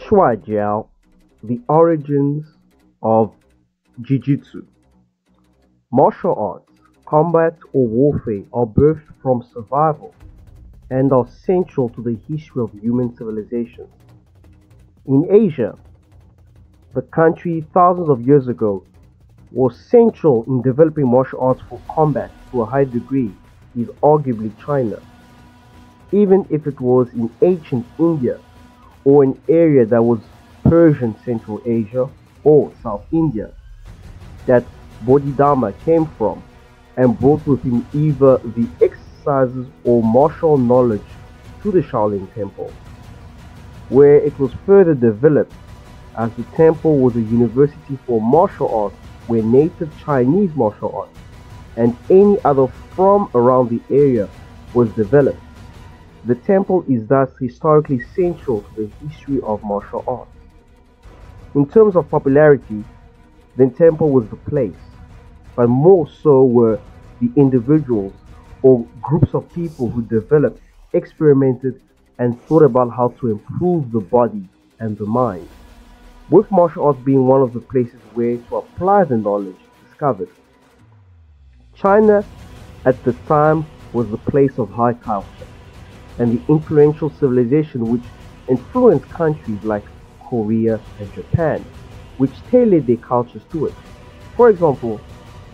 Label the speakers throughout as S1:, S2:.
S1: Shuaijiao, the origins of Jiu-Jitsu. Martial arts, combat or warfare are birthed from survival and are central to the history of human civilization. In Asia, the country thousands of years ago was central in developing martial arts for combat to a high degree is arguably China. Even if it was in ancient India or an area that was Persian Central Asia or South India that Bodhidharma came from and brought with him either the exercises or martial knowledge to the Shaolin Temple, where it was further developed as the temple was a university for martial arts where native Chinese martial arts and any other from around the area was developed. The temple is thus historically central to the history of martial arts. In terms of popularity, the temple was the place, but more so were the individuals or groups of people who developed, experimented, and thought about how to improve the body and the mind, with martial arts being one of the places where to apply the knowledge discovered. China at the time was the place of high culture and the influential civilization which influenced countries like Korea and Japan, which tailored their cultures to it. For example,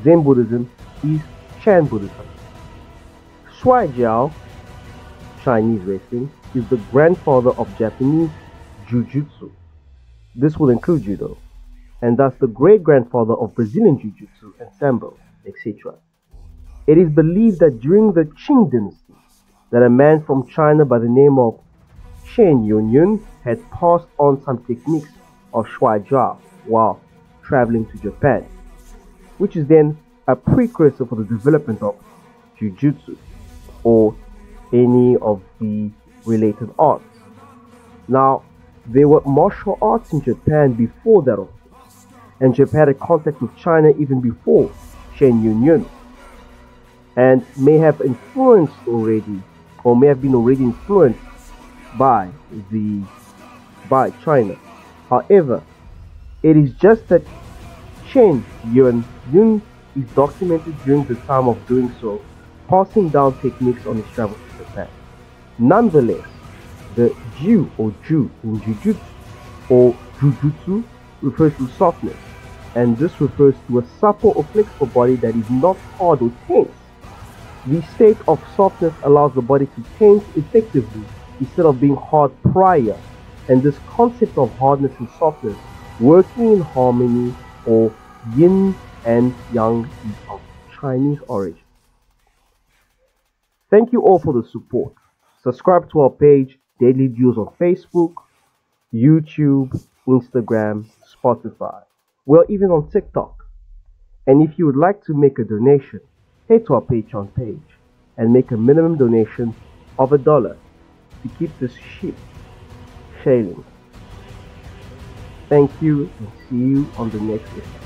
S1: Zen Buddhism is Chan Buddhism. Shuai Jiao, Chinese wrestling, is the grandfather of Japanese Jiu-Jitsu. This will include Judo, and thus the great-grandfather of Brazilian Jiu-Jitsu and Sambo, etc. It is believed that during the Qing dynasty, that a man from China by the name of Chen Yuanyun had passed on some techniques of Shuai Jiao while traveling to Japan, which is then a precursor for the development of Jiu-Jitsu or any of the related arts. Now, there were martial arts in Japan before that, and Japan had contact with China even before Chen Yuanyun and may have influenced already or may have been already influenced by the by China. However, it is just that Chen Yuan Yun is documented during the time of doing so, passing down techniques on his travels to Japan. Nonetheless, the Jiu or Ju in Jujutsu or Jujutsu refers to softness, and this refers to a supple or flexible body that is not hard or tense the state of softness allows the body to tense effectively instead of being hard prior, and this concept of hardness and softness working in harmony or yin and yang is of Chinese origin. Thank you all for the support. Subscribe to our page, Daily Jewels on Facebook, YouTube, Instagram, Spotify. We're even on TikTok. And if you would like to make a donation, head to our Patreon page and make a minimum donation of a dollar to keep this ship sailing. Thank you and see you on the next episode.